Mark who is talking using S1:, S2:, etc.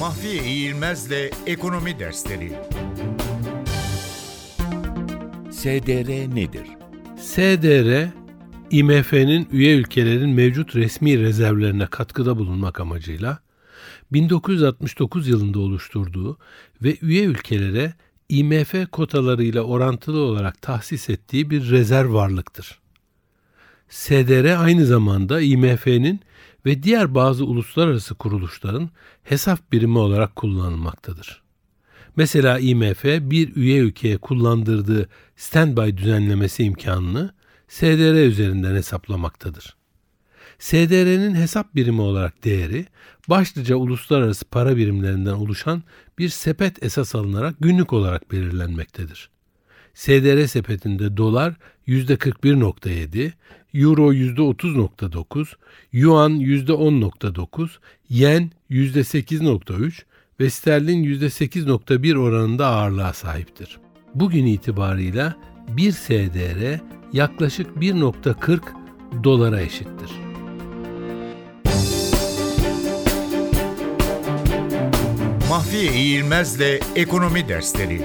S1: Mahfiye İğilmez'le Ekonomi Dersleri
S2: SDR nedir?
S3: SDR, IMF'nin üye ülkelerin mevcut resmi rezervlerine katkıda bulunmak amacıyla 1969 yılında oluşturduğu ve üye ülkelere IMF kotalarıyla orantılı olarak tahsis ettiği bir rezerv varlıktır. SDR aynı zamanda IMF'nin ve diğer bazı uluslararası kuruluşların hesap birimi olarak kullanılmaktadır. Mesela IMF bir üye ülkeye kullandırdığı standby düzenlemesi imkanını SDR üzerinden hesaplamaktadır. SDR'nin hesap birimi olarak değeri başlıca uluslararası para birimlerinden oluşan bir sepet esas alınarak günlük olarak belirlenmektedir. SDR sepetinde dolar %41.7, euro %30.9, yuan %10.9, yen %8.3 ve sterlin %8.1 oranında ağırlığa sahiptir. Bugün itibarıyla 1 SDR yaklaşık 1.40 dolara eşittir.
S1: Mahfiye İğilmez'le Ekonomi Dersleri